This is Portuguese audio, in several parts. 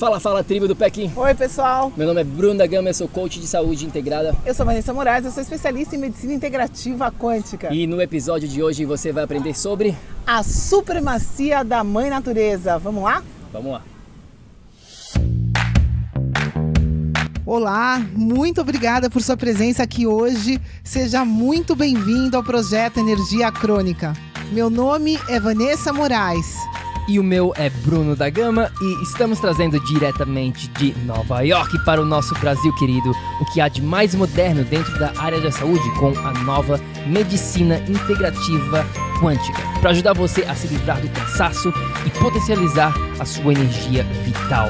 Fala, fala, tribo do PEC. Oi, pessoal. Meu nome é Bruno da Gama, eu sou coach de saúde integrada. Eu sou Vanessa Moraes, eu sou especialista em medicina integrativa quântica. E no episódio de hoje você vai aprender sobre a supremacia da mãe natureza. Vamos lá? Vamos lá. Olá, muito obrigada por sua presença aqui hoje. Seja muito bem-vindo ao projeto Energia Crônica. Meu nome é Vanessa Moraes. E o meu é Bruno da Gama e estamos trazendo diretamente de Nova York para o nosso Brasil querido o que há de mais moderno dentro da área da saúde com a nova medicina integrativa quântica, para ajudar você a se livrar do cansaço e potencializar a sua energia vital.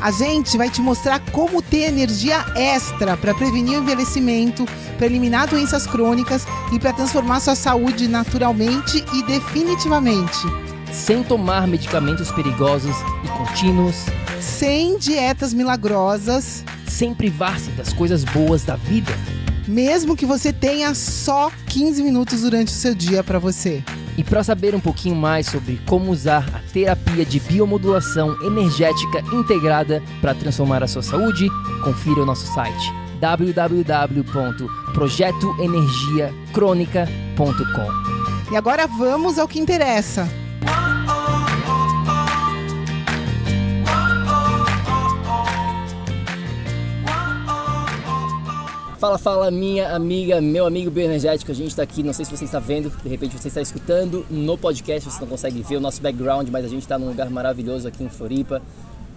A gente vai te mostrar como ter energia extra para prevenir o envelhecimento, para eliminar doenças crônicas e para transformar sua saúde naturalmente e definitivamente sem tomar medicamentos perigosos e contínuos, sem dietas milagrosas, sem privar-se das coisas boas da vida, mesmo que você tenha só 15 minutos durante o seu dia para você. E para saber um pouquinho mais sobre como usar a terapia de biomodulação energética integrada para transformar a sua saúde, confira o nosso site www.projetoenergiacronica.com. E agora vamos ao que interessa. Fala, fala, minha amiga, meu amigo bioenergético. A gente está aqui, não sei se você está vendo, de repente você está escutando no podcast, você não consegue ver o nosso background, mas a gente está num lugar maravilhoso aqui em Floripa.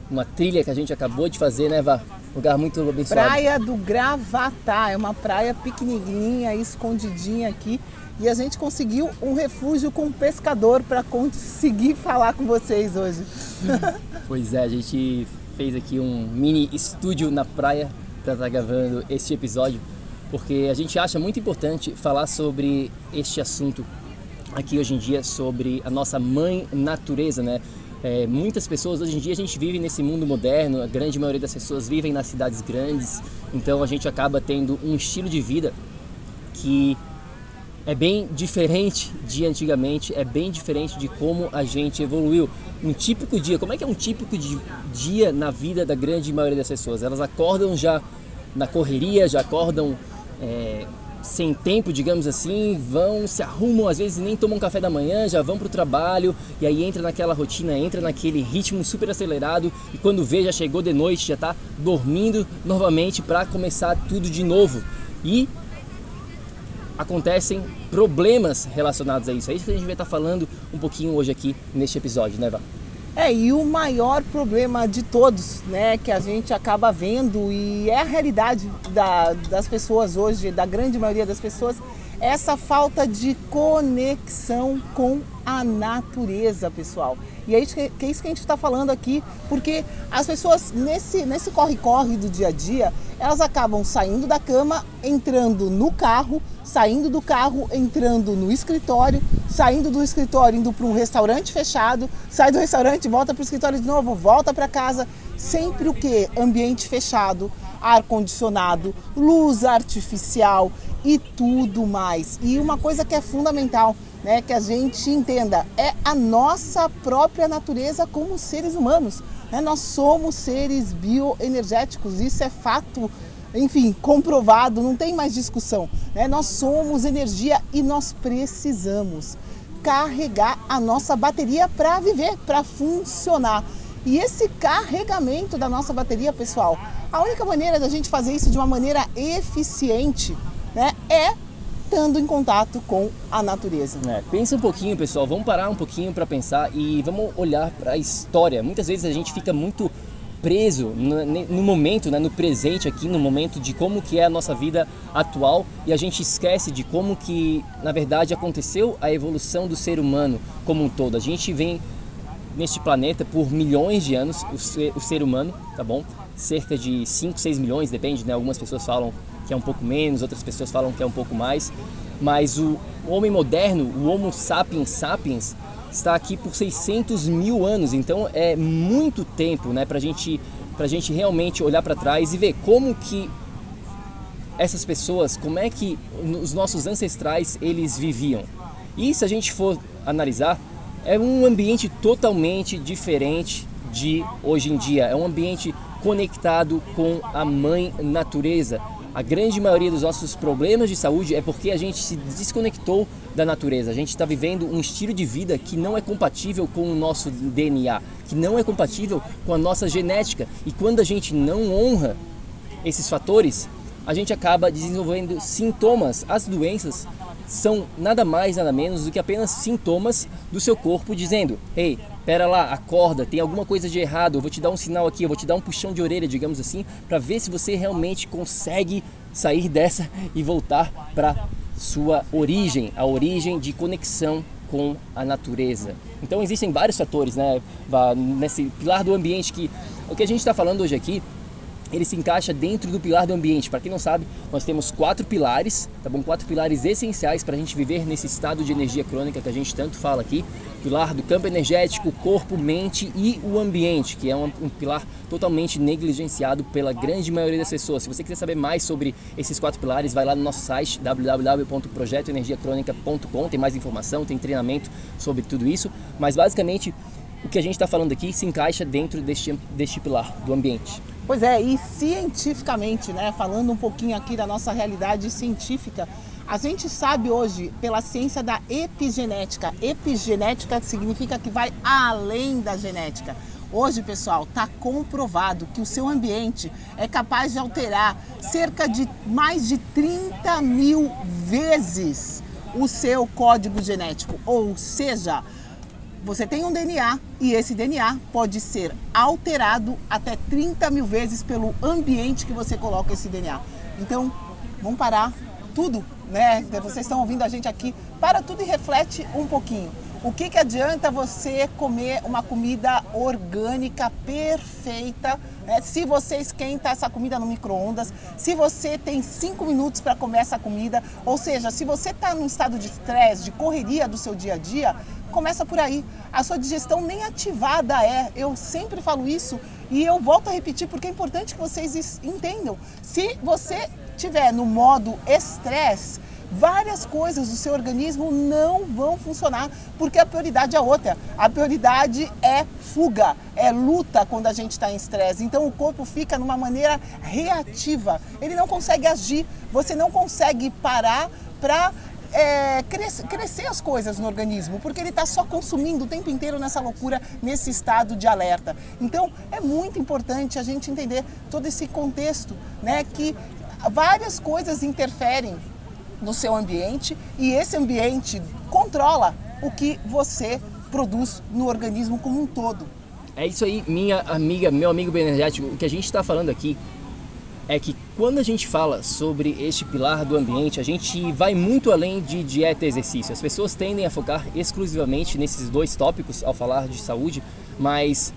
Uma trilha que a gente acabou de fazer, né, Vá? Lugar muito abençoado. Praia do Gravatá, é uma praia pequenininha, escondidinha aqui. E a gente conseguiu um refúgio com um pescador para conseguir falar com vocês hoje. pois é, a gente fez aqui um mini estúdio na praia para estar tá gravando este episódio, porque a gente acha muito importante falar sobre este assunto aqui hoje em dia, sobre a nossa mãe natureza, né? É, muitas pessoas hoje em dia a gente vive nesse mundo moderno, a grande maioria das pessoas vivem nas cidades grandes, então a gente acaba tendo um estilo de vida que é bem diferente de antigamente, é bem diferente de como a gente evoluiu. Um típico dia, como é que é um típico dia na vida da grande maioria das pessoas? Elas acordam já na correria, já acordam é, sem tempo, digamos assim, vão, se arrumam, às vezes nem tomam café da manhã, já vão para o trabalho e aí entra naquela rotina, entra naquele ritmo super acelerado e quando vê já chegou de noite, já está dormindo novamente para começar tudo de novo. E acontecem problemas relacionados a isso. É isso que a gente vai estar falando um pouquinho hoje aqui neste episódio, né, Vá? É, e o maior problema de todos, né, que a gente acaba vendo e é a realidade da, das pessoas hoje, da grande maioria das pessoas, essa falta de conexão com a natureza, pessoal. E é isso que, é isso que a gente está falando aqui, porque as pessoas nesse nesse corre-corre do dia a dia, elas acabam saindo da cama, entrando no carro, saindo do carro, entrando no escritório, saindo do escritório, indo para um restaurante fechado, sai do restaurante, volta para o escritório de novo, volta para casa, sempre o que? Ambiente fechado, ar condicionado, luz artificial e tudo mais. E uma coisa que é fundamental, né, que a gente entenda, é a nossa própria natureza como seres humanos. Né? Nós somos seres bioenergéticos, isso é fato, enfim, comprovado, não tem mais discussão. Né? Nós somos energia e nós precisamos carregar a nossa bateria para viver, para funcionar. E esse carregamento da nossa bateria, pessoal, a única maneira da gente fazer isso de uma maneira eficiente né, é estando em contato com a natureza. É, pensa um pouquinho, pessoal, vamos parar um pouquinho para pensar e vamos olhar para a história. Muitas vezes a gente fica muito preso no, no, momento, né, no presente aqui, no momento de como que é a nossa vida atual e a gente esquece de como que, na verdade, aconteceu a evolução do ser humano como um todo. A gente vem neste planeta por milhões de anos, o ser, o ser humano, tá bom? Cerca de 5, 6 milhões, depende, né? Algumas pessoas falam que é um pouco menos, outras pessoas falam que é um pouco mais, mas o homem moderno, o Homo sapiens sapiens, está aqui por 600 mil anos, então é muito tempo né, para gente, a gente realmente olhar para trás e ver como que essas pessoas, como é que os nossos ancestrais eles viviam. E se a gente for analisar, é um ambiente totalmente diferente de hoje em dia. É um ambiente conectado com a mãe natureza. A grande maioria dos nossos problemas de saúde é porque a gente se desconectou da natureza. A gente está vivendo um estilo de vida que não é compatível com o nosso DNA, que não é compatível com a nossa genética. E quando a gente não honra esses fatores, a gente acaba desenvolvendo sintomas. As doenças são nada mais, nada menos do que apenas sintomas do seu corpo dizendo: "Ei, pera lá, acorda, tem alguma coisa de errado, eu vou te dar um sinal aqui, eu vou te dar um puxão de orelha, digamos assim, para ver se você realmente consegue sair dessa e voltar para sua origem, a origem de conexão com a natureza. Então existem vários fatores, né, nesse pilar do ambiente que o que a gente está falando hoje aqui ele se encaixa dentro do pilar do ambiente. Para quem não sabe, nós temos quatro pilares, tá bom? Quatro pilares essenciais para a gente viver nesse estado de energia crônica que a gente tanto fala aqui. Pilar do campo energético, corpo, mente e o ambiente, que é um, um pilar totalmente negligenciado pela grande maioria das pessoas. Se você quiser saber mais sobre esses quatro pilares, vai lá no nosso site www.projetoenergiacronica.com. Tem mais informação, tem treinamento sobre tudo isso. Mas basicamente o que a gente está falando aqui se encaixa dentro deste, deste pilar do ambiente. Pois é, e cientificamente, né, falando um pouquinho aqui da nossa realidade científica, a gente sabe hoje, pela ciência da epigenética, epigenética significa que vai além da genética. Hoje, pessoal, está comprovado que o seu ambiente é capaz de alterar cerca de mais de 30 mil vezes o seu código genético. Ou seja, você tem um DNA e esse DNA pode ser alterado até 30 mil vezes pelo ambiente que você coloca esse DNA. Então, vamos parar tudo, né? Vocês estão ouvindo a gente aqui, para tudo e reflete um pouquinho. O que, que adianta você comer uma comida orgânica perfeita né? se você esquenta essa comida no micro-ondas, se você tem cinco minutos para comer essa comida, ou seja, se você está num estado de estresse, de correria do seu dia a dia, começa por aí. A sua digestão nem ativada é. Eu sempre falo isso e eu volto a repetir porque é importante que vocês entendam. Se você tiver no modo estresse, várias coisas do seu organismo não vão funcionar, porque a prioridade é outra. A prioridade é fuga, é luta quando a gente está em estresse. Então o corpo fica numa maneira reativa. Ele não consegue agir, você não consegue parar para é, crescer, as coisas no organismo, porque ele está só consumindo o tempo inteiro nessa loucura, nesse estado de alerta. Então é muito importante a gente entender todo esse contexto, né, que várias coisas interferem no seu ambiente e esse ambiente controla o que você produz no organismo como um todo. É isso aí, minha amiga, meu amigo bioenergético. O que a gente está falando aqui é que quando a gente fala sobre este pilar do ambiente, a gente vai muito além de dieta e exercício. As pessoas tendem a focar exclusivamente nesses dois tópicos ao falar de saúde, mas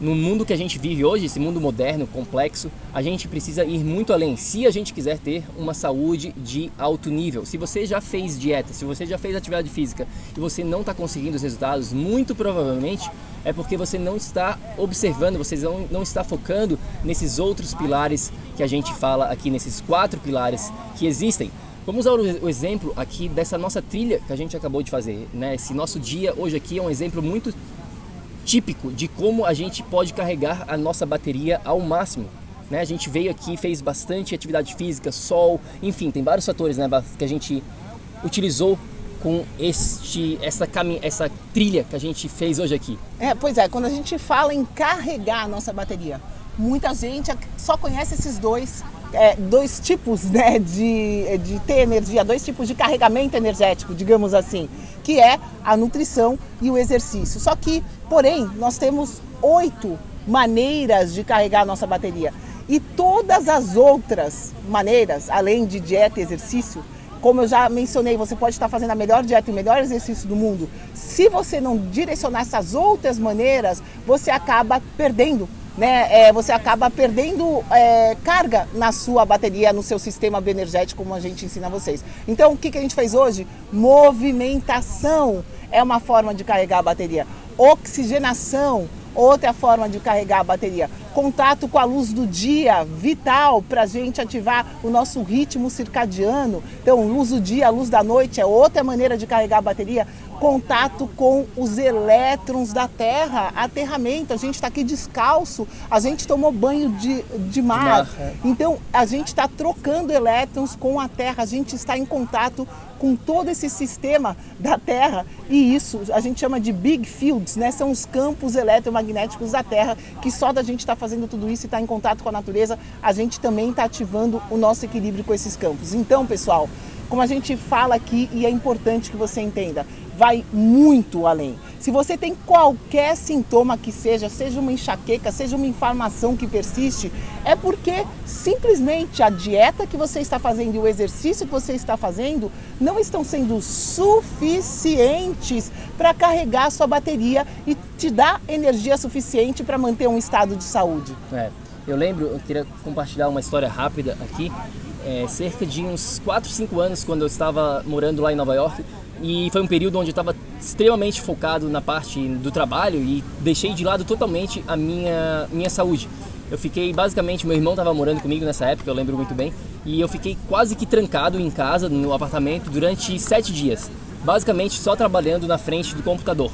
no mundo que a gente vive hoje, esse mundo moderno, complexo, a gente precisa ir muito além. Se a gente quiser ter uma saúde de alto nível, se você já fez dieta, se você já fez atividade física e você não está conseguindo os resultados, muito provavelmente é porque você não está observando, você não, não está focando nesses outros pilares que a gente fala aqui, nesses quatro pilares que existem. Vamos usar o exemplo aqui dessa nossa trilha que a gente acabou de fazer. Né? Esse nosso dia hoje aqui é um exemplo muito típico de como a gente pode carregar a nossa bateria ao máximo. Né? A gente veio aqui, fez bastante atividade física, sol, enfim, tem vários fatores né, que a gente utilizou com este, essa, cami essa trilha que a gente fez hoje aqui. É, pois é, quando a gente fala em carregar a nossa bateria, muita gente só conhece esses dois, é, dois tipos né, de, de ter energia, dois tipos de carregamento energético, digamos assim que é a nutrição e o exercício. Só que, porém, nós temos oito maneiras de carregar a nossa bateria. E todas as outras maneiras, além de dieta e exercício, como eu já mencionei, você pode estar fazendo a melhor dieta e o melhor exercício do mundo. Se você não direcionar essas outras maneiras, você acaba perdendo né, é, você acaba perdendo é, carga na sua bateria, no seu sistema bioenergético, como a gente ensina vocês. Então, o que, que a gente fez hoje? Movimentação é uma forma de carregar a bateria. Oxigenação, outra forma de carregar a bateria. Contato com a luz do dia, vital para a gente ativar o nosso ritmo circadiano. Então, luz do dia, luz da noite é outra maneira de carregar a bateria. Contato com os elétrons da Terra, aterramento. A gente está aqui descalço, a gente tomou banho de, de mar. É. Então, a gente está trocando elétrons com a Terra, a gente está em contato com todo esse sistema da Terra e isso a gente chama de big fields, né? São os campos eletromagnéticos da Terra que só da gente estar tá fazendo tudo isso e estar tá em contato com a natureza, a gente também está ativando o nosso equilíbrio com esses campos. Então, pessoal, como a gente fala aqui e é importante que você entenda, vai muito além. Se você tem qualquer sintoma que seja, seja uma enxaqueca, seja uma inflamação que persiste, é porque simplesmente a dieta que você está fazendo e o exercício que você está fazendo não estão sendo suficientes para carregar a sua bateria e te dar energia suficiente para manter um estado de saúde. É. Eu lembro, eu queria compartilhar uma história rápida aqui. É, cerca de uns 4, 5 anos, quando eu estava morando lá em Nova York, e foi um período onde eu estava extremamente focado na parte do trabalho e deixei de lado totalmente a minha, minha saúde. Eu fiquei basicamente, meu irmão estava morando comigo nessa época, eu lembro muito bem, e eu fiquei quase que trancado em casa, no apartamento, durante sete dias, basicamente só trabalhando na frente do computador.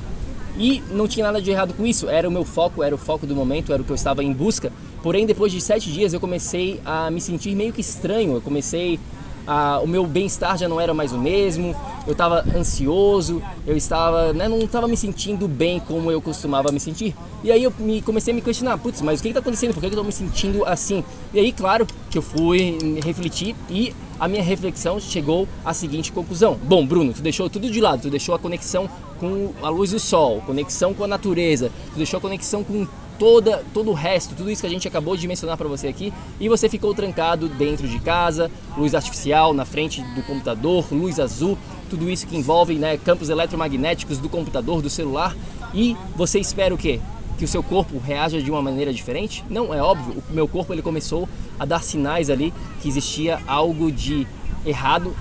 E não tinha nada de errado com isso, era o meu foco, era o foco do momento, era o que eu estava em busca. Porém, depois de sete dias, eu comecei a me sentir meio que estranho, eu comecei a, o meu bem-estar já não era mais o mesmo, eu estava ansioso, eu estava, né, não estava me sentindo bem como eu costumava me sentir. E aí eu me, comecei a me questionar, putz, mas o que está acontecendo? Por que eu estou me sentindo assim? E aí, claro, que eu fui refletir e a minha reflexão chegou à seguinte conclusão. Bom, Bruno, tu deixou tudo de lado, tu deixou a conexão com a luz do sol, conexão com a natureza, tu deixou a conexão com toda, todo o resto, tudo isso que a gente acabou de mencionar para você aqui, e você ficou trancado dentro de casa, luz artificial na frente do computador, luz azul, tudo isso que envolve né, campos eletromagnéticos do computador, do celular, e você espera o quê? Que o seu corpo reaja de uma maneira diferente? Não, é óbvio, o meu corpo ele começou a dar sinais ali que existia algo de errado,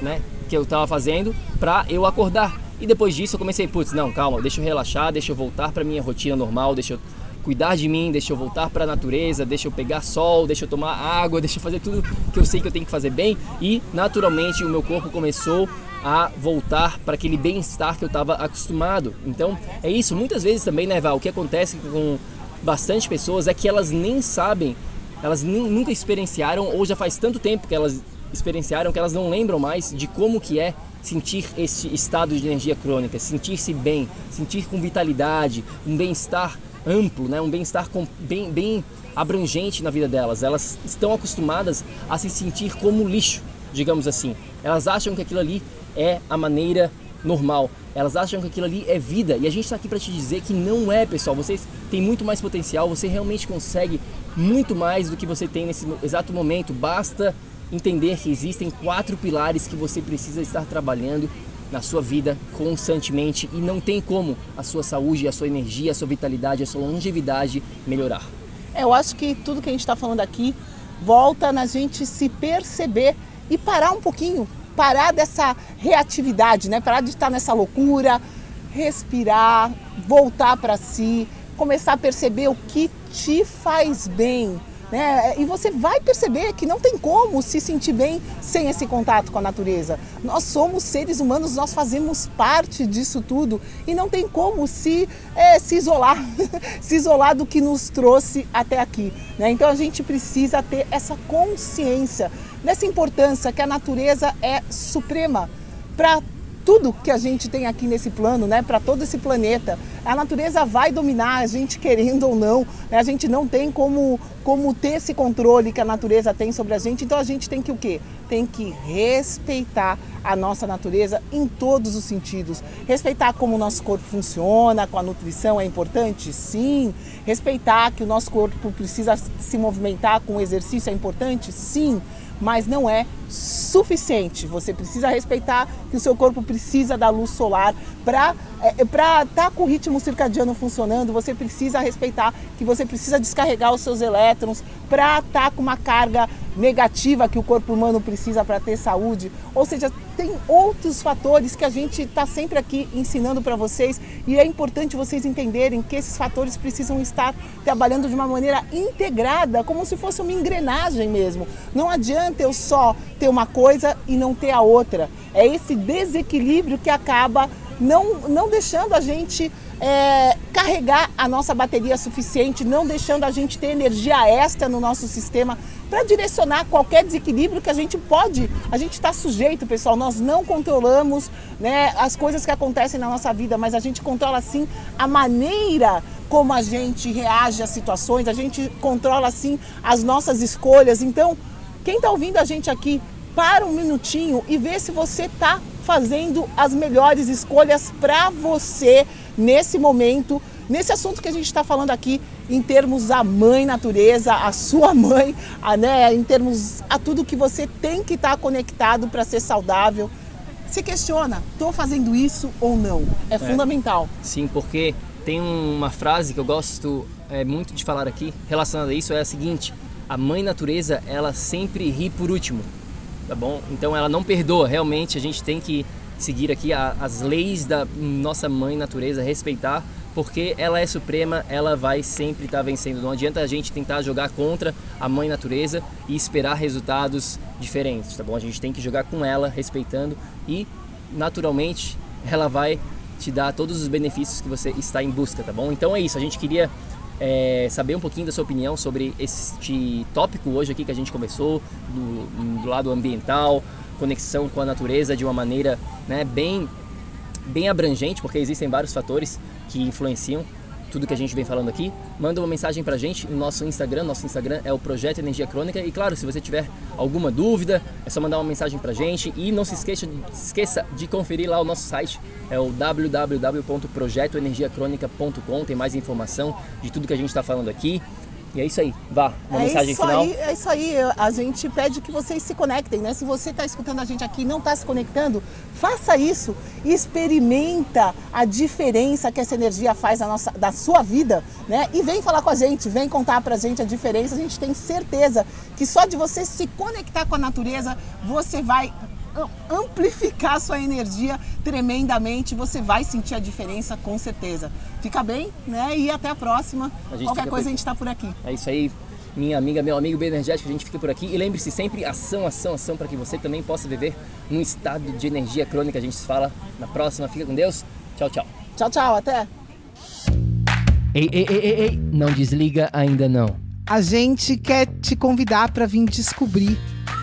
né, que eu estava fazendo para eu acordar. E depois disso eu comecei, putz, não, calma, deixa eu relaxar, deixa eu voltar para minha rotina normal, deixa eu cuidar de mim, deixa eu voltar para a natureza, deixa eu pegar sol, deixa eu tomar água, deixa eu fazer tudo que eu sei que eu tenho que fazer bem e naturalmente o meu corpo começou a voltar para aquele bem-estar que eu estava acostumado. Então é isso. Muitas vezes também, né, Val, o que acontece com bastante pessoas é que elas nem sabem, elas nunca experienciaram ou já faz tanto tempo que elas experienciaram que elas não lembram mais de como que é sentir esse estado de energia crônica, sentir-se bem, sentir com vitalidade, um bem-estar amplo, né? um bem-estar bem, bem abrangente na vida delas. Elas estão acostumadas a se sentir como lixo, digamos assim. Elas acham que aquilo ali é a maneira normal. Elas acham que aquilo ali é vida. E a gente está aqui para te dizer que não é, pessoal. Vocês têm muito mais potencial. Você realmente consegue muito mais do que você tem nesse exato momento. Basta entender que existem quatro pilares que você precisa estar trabalhando na sua vida constantemente e não tem como a sua saúde, a sua energia, a sua vitalidade, a sua longevidade melhorar. É, eu acho que tudo que a gente está falando aqui volta na gente se perceber e parar um pouquinho, parar dessa reatividade, né? Parar de estar nessa loucura, respirar, voltar para si, começar a perceber o que te faz bem, né? E você vai perceber que não tem como se sentir bem sem esse contato com a natureza. Nós somos seres humanos, nós fazemos parte disso tudo e não tem como se, é, se isolar, se isolar do que nos trouxe até aqui. Né? Então a gente precisa ter essa consciência dessa importância que a natureza é suprema para tudo que a gente tem aqui nesse plano, né, para todo esse planeta. A natureza vai dominar a gente querendo ou não. Né? A gente não tem como, como ter esse controle que a natureza tem sobre a gente. Então a gente tem que o quê? Tem que respeitar a nossa natureza em todos os sentidos. Respeitar como o nosso corpo funciona, com a nutrição é importante? Sim. Respeitar que o nosso corpo precisa se movimentar com o exercício é importante? Sim mas não é suficiente. Você precisa respeitar que o seu corpo precisa da luz solar para é, estar tá com o ritmo circadiano funcionando. Você precisa respeitar que você precisa descarregar os seus elétrons para estar tá com uma carga negativa que o corpo humano precisa para ter saúde. Ou seja, tem outros fatores que a gente está sempre aqui ensinando para vocês e é importante vocês entenderem que esses fatores precisam estar trabalhando de uma maneira integrada, como se fosse uma engrenagem mesmo. Não adianta eu só ter uma coisa e não ter a outra. É esse desequilíbrio que acaba não, não deixando a gente é, carregar a nossa bateria suficiente, não deixando a gente ter energia extra no nosso sistema para direcionar qualquer desequilíbrio que a gente pode, a gente está sujeito, pessoal. Nós não controlamos né, as coisas que acontecem na nossa vida, mas a gente controla sim a maneira como a gente reage às situações, a gente controla sim as nossas escolhas. Então, quem está ouvindo a gente aqui, para um minutinho e vê se você está fazendo as melhores escolhas para você nesse momento, nesse assunto que a gente está falando aqui, em termos da mãe natureza, a sua mãe, a, né, em termos a tudo que você tem que estar tá conectado para ser saudável. Se questiona, estou fazendo isso ou não? É, é, fundamental. Sim, porque tem uma frase que eu gosto é, muito de falar aqui relacionada a isso, é a seguinte: a mãe natureza, ela sempre ri por último, tá bom? Então ela não perdoa, realmente a gente tem que seguir aqui a, as leis da nossa mãe natureza, respeitar, porque ela é suprema, ela vai sempre estar tá vencendo. Não adianta a gente tentar jogar contra a mãe natureza e esperar resultados diferentes, tá bom? A gente tem que jogar com ela, respeitando e naturalmente ela vai te dar todos os benefícios que você está em busca, tá bom? Então é isso, a gente queria é, saber um pouquinho da sua opinião sobre este tópico hoje aqui que a gente começou, do, do lado ambiental, conexão com a natureza de uma maneira né, bem, bem abrangente, porque existem vários fatores que influenciam tudo que a gente vem falando aqui, manda uma mensagem pra gente no nosso Instagram. Nosso Instagram é o Projeto Energia Crônica. E claro, se você tiver alguma dúvida, é só mandar uma mensagem pra gente. E não se esqueça, esqueça de conferir lá o nosso site, é o www.projetoenergiacronica.com. Tem mais informação de tudo que a gente está falando aqui. E é isso aí. Vá, uma é mensagem final. Aí, é isso aí. A gente pede que vocês se conectem, né? Se você está escutando a gente aqui e não está se conectando, faça isso. Experimenta a diferença que essa energia faz na, nossa, na sua vida, né? E vem falar com a gente, vem contar pra gente a diferença. A gente tem certeza que só de você se conectar com a natureza, você vai amplificar sua energia tremendamente, você vai sentir a diferença com certeza. Fica bem, né? E até a próxima. A Qualquer coisa por... a gente está por aqui. É isso aí. Minha amiga, meu amigo bem energético, a gente fica por aqui. E lembre-se sempre, ação, ação, ação, para que você também possa viver num estado de energia crônica. A gente se fala na próxima. Fica com Deus. Tchau, tchau. Tchau, tchau. Até. Ei, ei, ei, ei, ei. Não desliga ainda não. A gente quer te convidar para vir descobrir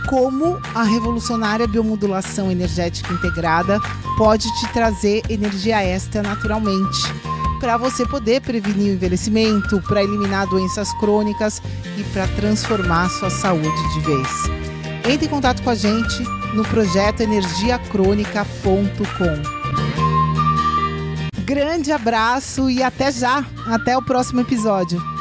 como a revolucionária biomodulação energética integrada pode te trazer energia extra naturalmente, para você poder prevenir o envelhecimento, para eliminar doenças crônicas e para transformar sua saúde de vez. Entre em contato com a gente no projeto energiacrônica.com. Grande abraço e até já! Até o próximo episódio.